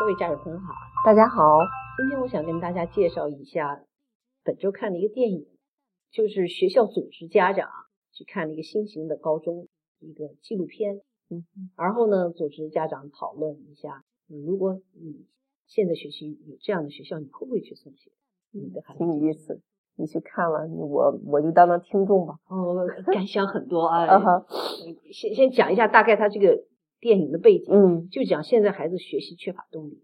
各位家长朋友好，大家好。今天我想跟大家介绍一下本周看的一个电影，就是学校组织家长去看了一个新型的高中一个纪录片，嗯，然后呢，组织家长讨论一下，如果你现在学习有这样的学校，你会不会去送学你的孩子？挺有意思。你去看了，我我就当当听众吧。哦，感想很多啊。先先讲一下大概他这个电影的背景，嗯就讲现在孩子学习缺乏动力。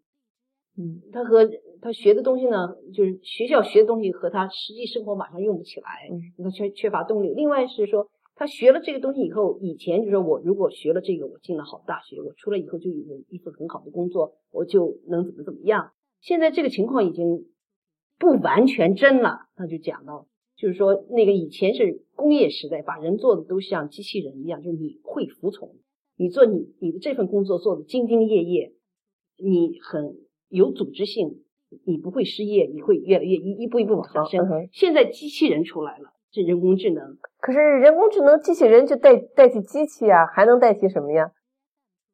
嗯他和他学的东西呢，就是学校学的东西和他实际生活马上用不起来，嗯他缺缺乏动力。另外是说，他学了这个东西以后，以前就说我如果学了这个，我进了好大学，我出来以后就有一份很好的工作，我就能怎么怎么样。现在这个情况已经不完全真了，他就讲到，就是说那个以前是工业时代，把人做的都像机器人一样，就是你会服从，你做你你的这份工作做的兢兢业业，你很有组织性，你不会失业，你会越来越一一步一步往上升。现在机器人出来了，这人工智能，可是人工智能机器人就代代替机器啊，还能代替什么呀？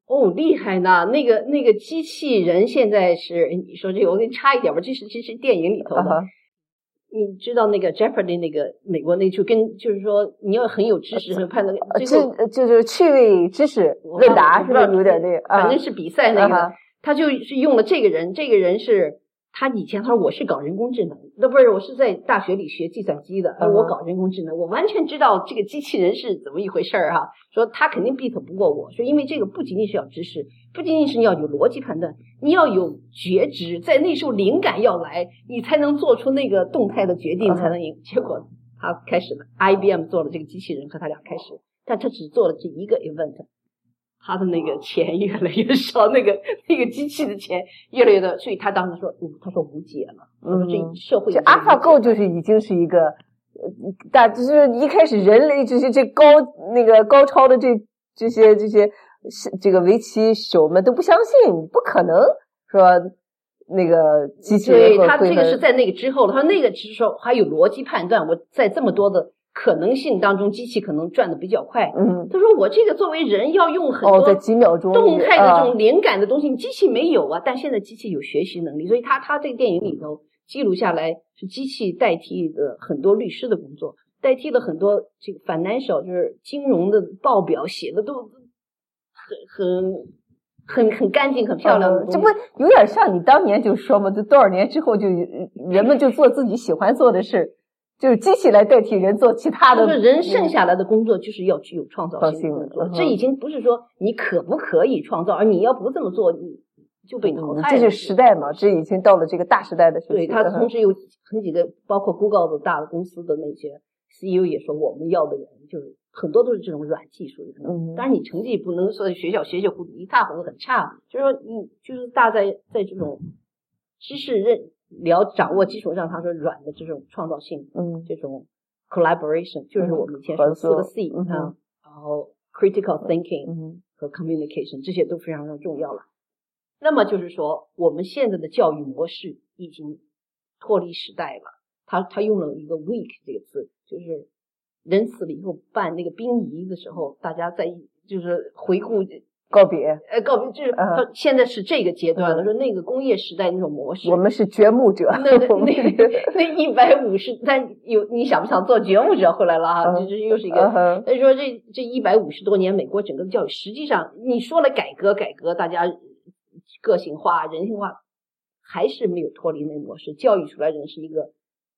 哦，厉害呢！那个那个机器人现在是，哎你说这个，我给你插一点吧，这是这是电影里头的。你知道那个 Jeopardy 那个美国那就跟就是说你要很有知识，很有判断，呃最后就是趣味知识我问答是吧？有点那个，啊反正是比赛那个，他就是用了这个人，这个人是他以前他说我是搞人工智能，那不是我是在大学里学计算机的，我搞人工智能，我完全知道这个机器人是怎么一回事儿哈。说他肯定 beat 不过我，说因为这个不仅仅是要知识，不仅仅是你要有逻辑判断，你要有觉知，在那时候灵感要来，你才能做出那个动态的决定，才能赢。结果他开始了，IBM 做了这个机器人和他俩开始，但他只做了这一个 event。他的那个钱越来越少，那个 那个机器的钱越来越多，所以他当时说，嗯，他说无解了，他说这嗯社会这 AlphaGo 就是已经是一个，呃，大就是一开始人类这些这高那个高超的这这些这些是这个围棋手们都不相信，不可能说那个机器人对他这个是在那个之后了，他那个其实说还有逻辑判断，我在这么多的可能性当中，机器可能转的比较快。嗯他说我这个作为人要用很哦，多在几秒钟动态的这啊种灵感的东西，你机器没有啊，但现在机器有学习能力，所以他他这个电影里头记录下来是机器代替的很多律师的工作，代替了很多这个 financial 就是金融的报表写的都很很很很干净、很漂亮的。嗯这不有点像你当年就说嘛，就多少年之后就人们就做自己喜欢做的事，就是机器来代替人做其他的。就是人剩下来的工作就是要具有创造性的工作，这已经不是说你可不可以创造，而你要不这么做，你就被淘汰这是时代嘛，这已经到了这个大时代的事情。对他嗯同时有很几个，包括 Google 的大的公司的那些 CEO 也说，我们要的人就是很多都是这种软技术的人。嗯当然，你成绩不能说学校学学糊涂一塌糊涂很差，就是说你就是大在在这种知识认了掌握基础上，他说软的这种创造性，嗯这种 collaboration 就是我们以前合说四个 C 嗯然后 critical thinking 嗯和 communication 这些都非常非常重要了。那么就是说，我们现在的教育模式已经脱离时代了。他他用了一个 weak 这个词，就是人死了以后办那个殡仪的时候，大家在就是回顾告别，呃告别，就是嗯他现在是这个阶段了，嗯说那个工业时代那种模式，我们是掘墓者。那那那那一百五十，但有你想不想做掘墓者回来了哈？嗯这这又是一个嗯哼所以说这这一百五十多年，美国整个的教育，实际上你说了改革改革，大家个性化、人性化，还是没有脱离那个模式。教育出来人是一个，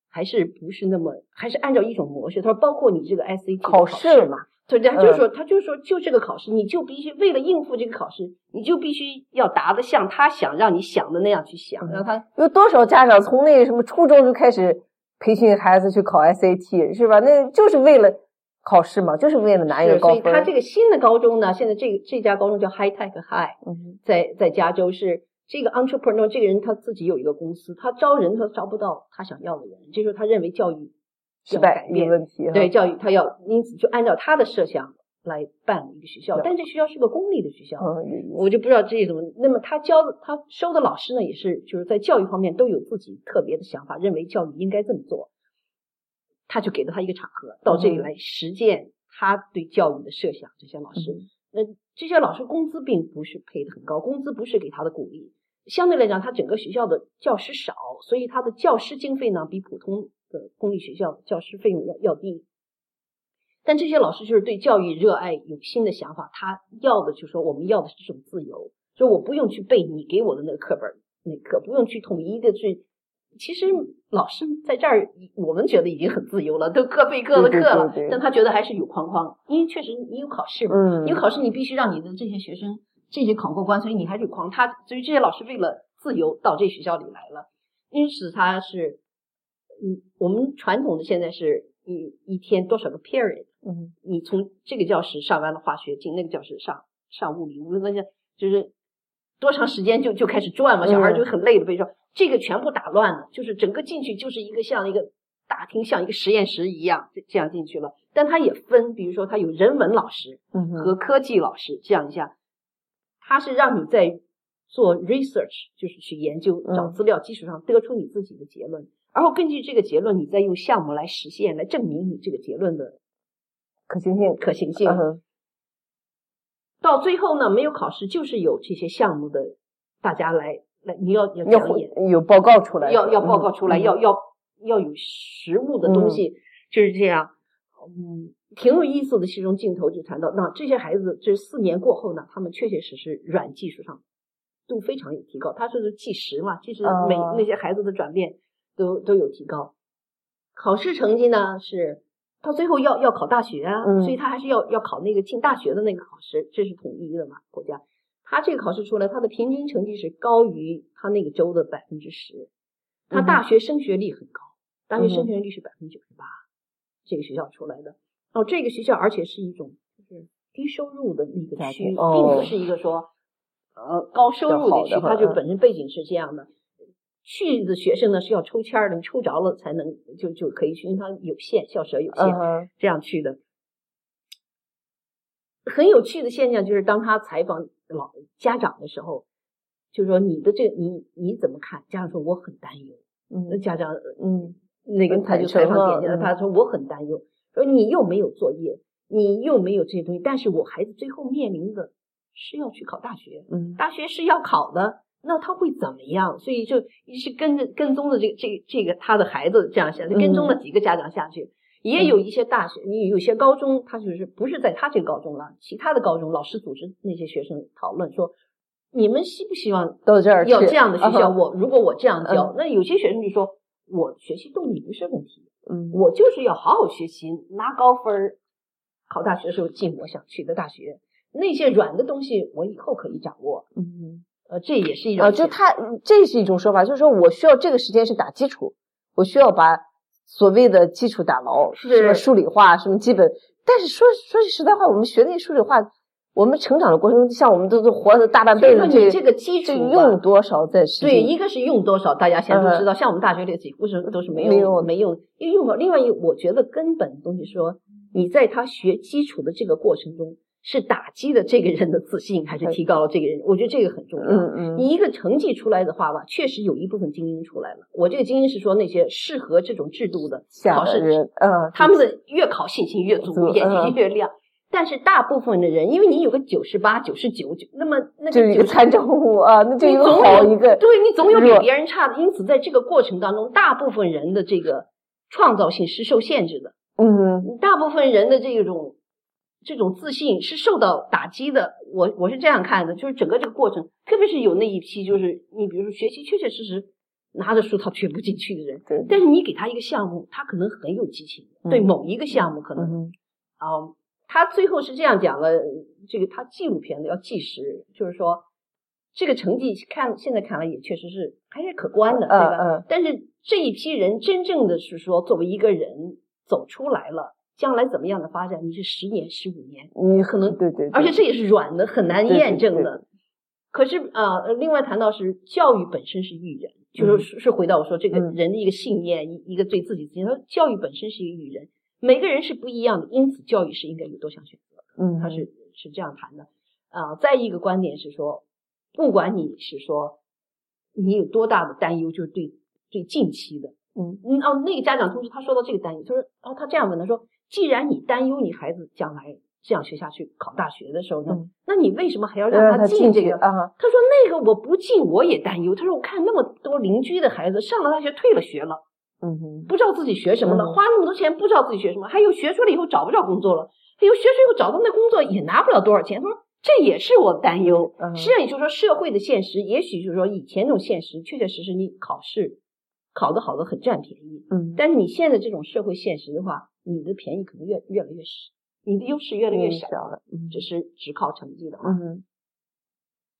还是不是那么，还是按照一种模式。他说，包括你这个 SAT 考试试嘛，对对，他就说，他就是说，就这个考试，你就必须为了应付这个考试，你就必须要答的像他想让你想的那样去想，嗯让他有多少家长从那什么初中就开始培训孩子去考 SAT 是吧？那就是为了考试嘛，就是为了拿一个，高分。所以他这个新的高中呢，现在这个这家高中叫 High Tech High，嗯在在加州是这个 entrepreneur 这个人他自己有一个公司，他招人他招不到他想要的人，这就是他认为教育时要改变，代一个问题。对教育他要因此就按照他的设想来办一个学校，但这学校是个公立的学校，我就不知道这怎么。那么他教的他收的老师呢，也是就是在教育方面都有自己特别的想法，认为教育应该这么做，他就给了他一个场合到这里嗯来实践他对教育的设想。这些老师，嗯那这些老师工资并不是配的很高，工资不是给他的鼓励，相对来讲，他整个学校的教师少，所以他的教师经费呢比普通的公立学校教师费用要要低。但这些老师就是对教育热爱，有新的想法，他要的就是说我们要的是这种自由，就我不用去背你给我的那个课本那课，不用去统一的去。其实老师在这儿，我们觉得已经很自由了，都各备各的课了，但他觉得还是有框框，因为确实你有考试嘛，有考试你必须让你的这些学生。这些考过关，所以你还是有框他，所以这些老师为了自由到这学校里来了，因此他是，嗯，我们传统的现在是一一天多少个 period，嗯，你从这个教室上完了化学，进那个教室上上物理，我们那些就是多长时间就就开始转嘛，小孩就很累的，被说这个全部打乱了，就是整个进去就是一个像一个大厅，像一个实验室一样这样进去了，但他也分，比如说他有人文老师和科技老师这样一下。它是让你在做 research，就是去研究、找资料基础上得出你自己的结论，然后根据这个结论，你再用项目来实现，来证明你这个结论的可行性。可行性。到最后呢，没有考试，就是有这些项目的，大家来来，你要要讲演，有报告出来，要要报告出来，要要要有实物的东西，就是这样。嗯。挺有意思的，其中镜头就谈到，那这些孩子这四年过后呢，他们确确实实软技术上都非常有提高。他说是计时嘛，其实每那些孩子的转变都都有提高。考试成绩呢是到最后要要考大学啊，所以他还是要要考那个进大学的那个考试，这是统一的嘛国家。他这个考试出来，他的平均成绩是高于他那个州的百分之十，他大学升学率很高，大学升学率是百分之九十八，这个学校出来的。哦，这个学校而且是一种就是低收入的那个区，并不是一个说呃高收入的区，它就本身背景是这样的。去的学生呢是要抽签的，抽着了才能就就可以去，因为它有限，校舍有限，这样去的。很有趣的现象就是，当他采访老家长的时候，就说你的这你你怎么看？家长说我很担忧。嗯，家长嗯那个他就采访点他说我很担忧。说你又没有作业，你又没有这些东西，但是我孩子最后面临的是要去考大学，嗯，大学是要考的，那他会怎么样？所以就一直跟着跟踪的这个这个、这个他的孩子这样下，跟踪了几个家长下去，也有一些大学，你有些高中，他就是不是在他这个高中了，其他的高中老师组织那些学生讨论说，你们希不希望到这儿要这样的学校？我如果我这样教，那有些学生就说，我学习动力不是问题。嗯，我就是要好好学习，拿高分，考大学的时候进我想去的大学。那些软的东西，我以后可以掌握。嗯，呃，这也是一种。呃，就他这是一种说法，就是说我需要这个时间是打基础，我需要把所谓的基础打牢，什么数理化，什么基本。但是说说句实在话，我们学那数理化。我们成长的过程中，像我们都是活了大半辈子，你这个基础用多少在对，一个是用多少，大家现在都知道。像我们大学里几乎是都是没有没用，因为用过。另外一，我觉得根本的东西说，你在他学基础的这个过程中，是打击了这个人的自信，还是提高了这个人？我觉得这个很重要。嗯嗯。你一个成绩出来的话吧，确实有一部分精英出来了。我这个精英是说那些适合这种制度的考试人，嗯，他们的越考信心越足，眼睛越亮。但是大部分的人，因为你有个九十八、九十九九，那么那就一个参照物啊，那就一个好一个，对你总有比别人差的。因此，在这个过程当中，大部分人的这个创造性是受限制的。嗯，大部分人的这种这种自信是受到打击的。我我是这样看的，就是整个这个过程，特别是有那一批，就是你比如说学习确确实实拿着书他学不进去的人，对。但是你给他一个项目，他可能很有激情，对某一个项目可能啊。他最后是这样讲了，这个他纪录片的要计时，就是说这个成绩看现在看来也确实是还是可观的，对吧？但是这一批人真正的是说，作为一个人走出来了，将来怎么样的发展，你是十年、十五年，你可能对对，而且这也是软的，很难验证的。可是啊，另外谈到是教育本身是育人，就是是回到我说这个人的一个信念，一一个对自己自信，说教育本身是一个育人。每个人是不一样的，因此教育是应该有多项选择。嗯，他是是这样谈的啊。再一个观点是说，不管你是说你有多大的担忧，就是对对近期的，嗯嗯哦，那个家长同时他说到这个担忧，他说哦，他这样问他说，既然你担忧你孩子将来这样学下去考大学的时候呢，嗯那你为什么还要让让他进这个？去啊，他说那个我不进我也担忧。他说我看那么多邻居的孩子上了大学退了学了，嗯哼，不知道自己学什么了，嗯花那么多钱不知道自己学什么，还有学出来以后找不着工作了，还有学出来以后找到那工作也拿不了多少钱。他说这也是我担忧。嗯实际上也就是说社会的现实，也许就是说以前那种现实确确实实你考试考得好的很占便宜，嗯，但是你现在这种社会现实的话，你的便宜可能越越来越少，你的优势越来越小，了，嗯只是只靠成绩的话。嗯。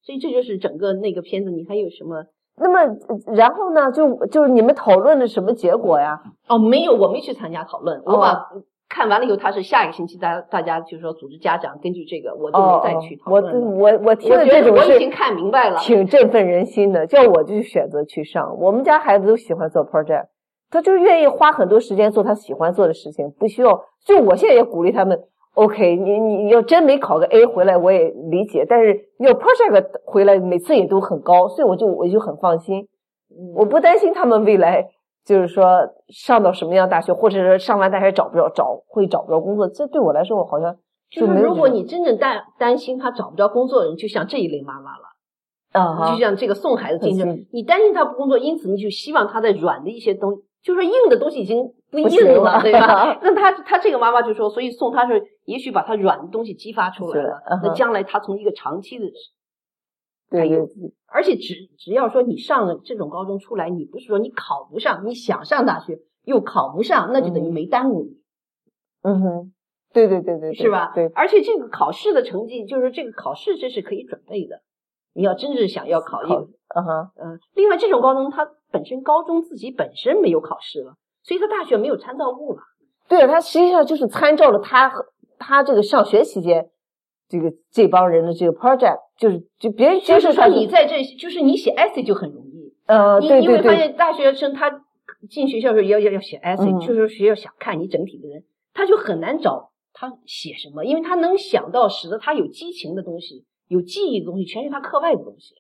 所以这就是整个那个片子，你还有什么？那么，呃然后呢？就就是你们讨论的什么结果呀？哦，没有，我没去参加讨论，我哦把看完了以后，他是下一个星期大家大家就是说组织家长根据这个，我就哦没再去讨我论了。我我听我觉得的这种是我已经看明白了，挺振奋人心的，叫我就选择去上。我们家孩子都喜欢做 project，他就愿意花很多时间做他喜欢做的事情，不需要。就我现在也鼓励他们，OK，你你要真没考个 A 回来，我也理解，但是要 project 回来，每次也都很高，所以我就我就很放心，嗯我不担心他们未来。就是说，上到什么样大学，或者是上完大学找不着找会找不着工作，这对我来说，我好像就是如果你真正担担心他找不着工作的人，就像这一类妈妈了。啊哈就像这个送孩子进很去，你担心他不工作，因此你就希望他在软的一些东西，就说硬的东西已经不硬了对吧？那他他这个妈妈就说，所以送他是也许把他软的东西激发出来了那将来他从一个长期的，对而且只只要说你上了这种高中出来，你不是说你考不上，你想上大学又考不上，那就等于没耽误你，嗯哼，对对对对，对是吧？对，而且这个考试的成绩，就是这个考试这是可以准备的，你要真是想要考一个。嗯哼，嗯，另外这种高中它本身高中自己本身没有考试了，所以他大学没有参照物了。对，他实际上就是参照了他和他这个上学期间，这个这帮人的这个 project，就是就别人就是说你在这，就是你写 essay 就很容易。呃，你对对对，你会发现大学生他进学校的时候要要要写 essay，、嗯就是学校想看你整体的人，他就很难找他写什么，因为他能想到使得他有激情的东西、有记忆的东西，全是他课外的东西。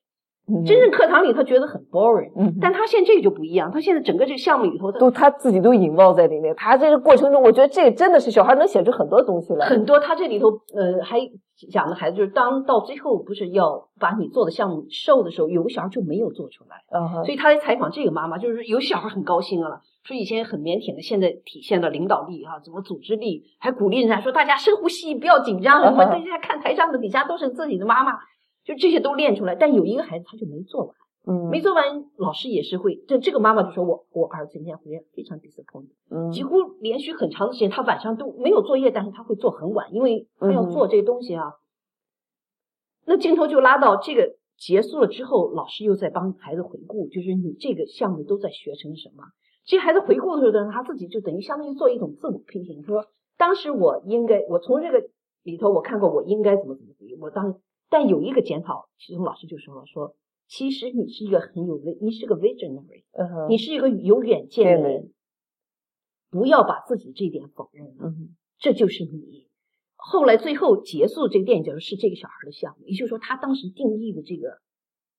嗯。真正课堂里他觉得很 boring，、嗯。但他现在这个就不一样，他现在整个这个项目里头，他都他自己都引爆在里面，他这个过程中，我觉得这个真的是小孩能写出很多东西来。很多他这里头呃还讲的孩子就是当到最后不是要把你做的项目授的时候，有个小孩就没有做出来，嗯哼。所以他来采访这个妈妈，就是有小孩很高兴啊，说以前很腼腆的，现在体现了领导力啊，怎么组织力，还鼓励人家说大家深呼吸，不要紧张，什么大家看台上的底下都是自己的妈妈，就这些都练出来。但有一个孩子他就没做完，嗯没做完，老师也是会，这这个妈妈就说我我儿子今天回来非常 disappointed。嗯几乎连续很长的时间，他晚上都没有作业，但是他会做很晚，因为他要嗯做这个东西啊。那镜头就拉到这个结束了之后，老师又在帮孩子回顾，就是你这个项目都在学成什么。其实孩子回顾的时候呢，他自己就等于相当于做一种自我批评，说当时我应该，我从这个里头我看过我应该怎么怎么怎么，我当但有一个检讨，其中老师就说了，说其实你是一个很有你是个 visionary，你是一个有远见的人，不要把自己这一点否认了，嗯这就是你。后来最后结束这个电影就是这个小孩的项目，也就是说他当时定义的这个，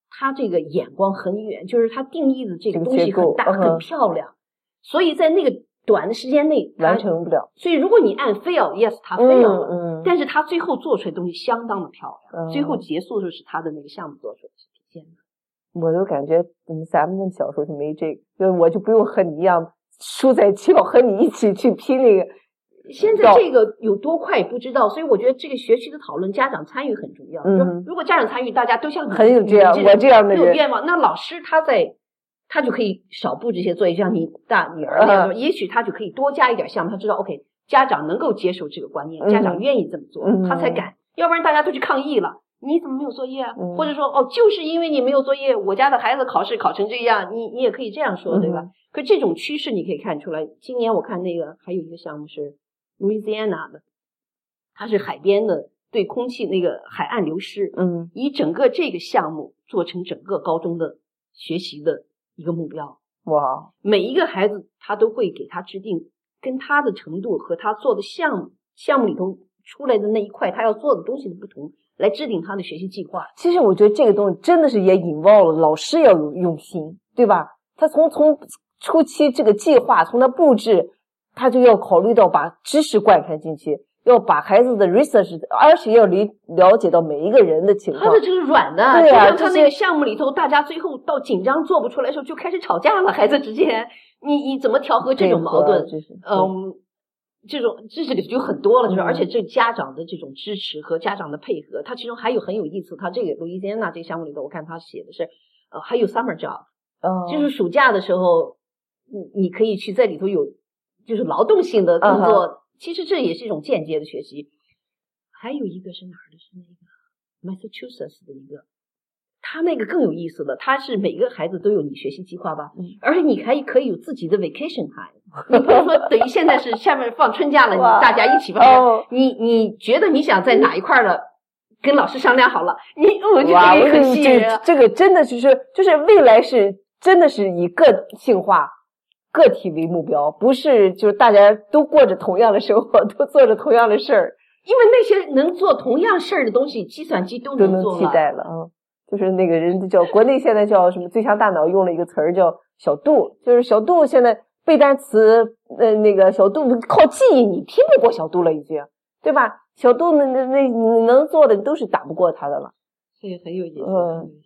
他这个眼光很远，就是他定义的这个这个东西很大、很漂亮，所以在那个短的时间内完。成不了。所以如果你按 fail，yes，他 fail 了，嗯嗯，但是他最后做出来的东西相当的漂亮，嗯最后结束的时候是他的那个项目做出来是体现的。我都感觉怎么咱们那小时候就没这个，就是我就不用和你一样输在起跑，和你一起去拼那个。现在这个有多快不知道，所以我觉得这个学区的讨论，家长参与很重要。嗯就如果家长参与，大家都像很有这样你我这样的人有愿望，那老师他在他就可以少布置一些作业，就像你大女儿那样说，也许他就可以多加一点项目，他知道 OK，家长能够接受这个观念，嗯家长愿意这么做，嗯他才敢，要不然大家都去抗议了。你怎么没有作业啊？嗯或者说，哦，就是因为你没有作业，我家的孩子考试考成这样，你你也可以这样说，对吧？嗯可这种趋势你可以看出来。今年我看那个还有一个项目是 Louisiana 的，它是海边的对空气那个海岸流失，嗯以整个这个项目做成整个高中的学习的一个目标。哇，每一个孩子他都会给他制定跟他的程度和他做的项目项目里头出来的那一块他要做的东西的不同，来制定他的学习计划。其实我觉得这个东西真的是也引爆了老师要有用心，对吧？他从从初期这个计划，从他布置，他就要考虑到把知识贯穿进去。要把孩子的 research，而且要理了解到每一个人的情况。他的这个软的，对啊就像他那个项目里头，大家最后到紧张做不出来的时候，就开始吵架了，孩子之间，你你怎么调和这种矛盾？就是嗯，这种知识里就很多了，就是嗯而且这家长的这种支持和家长的配合，他其中还有很有意思。他这个路易斯安娜这个项目里头，我看他写的是，呃，还有 summer job，哦就是暑假的时候，你你可以去在里头有就是劳动性的工作，其实这也是一种间接的学习。还有一个是哪儿的？是那个 Massachusetts 的一个，他那个更有意思了。他是每个孩子都有你学习计划吧，嗯而且你还可以有自己的 vacation time。你不是说 等于现在是下面放春假了，你大家一起放假，哦，你你觉得你想在哪一块儿了，跟老师商量好了，你我觉，得这个很吸引人啊。这个真的就是就是未来是真的是以个性化。个体为目标，不是就是大家都过着同样的生活，都做着同样的事儿，因为那些能做同样事儿的东西，计算机都都能做了。代了啊。就是那个人叫国内现在叫什么最强大脑用了一个词儿叫小度，就是小度现在背单词，呃，那个小度靠记忆，你拼不过小度了已经，对吧？小度那那那你能做的都是打不过他的了。这个很有意思。嗯很有意思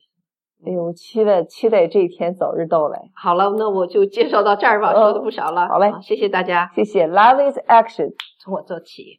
哎呦，期待期待这一天早日到来。好了，那我就介绍到这儿吧，嗯说的不少了。好嘞谢谢大家，谢谢，Love is action。从我做起。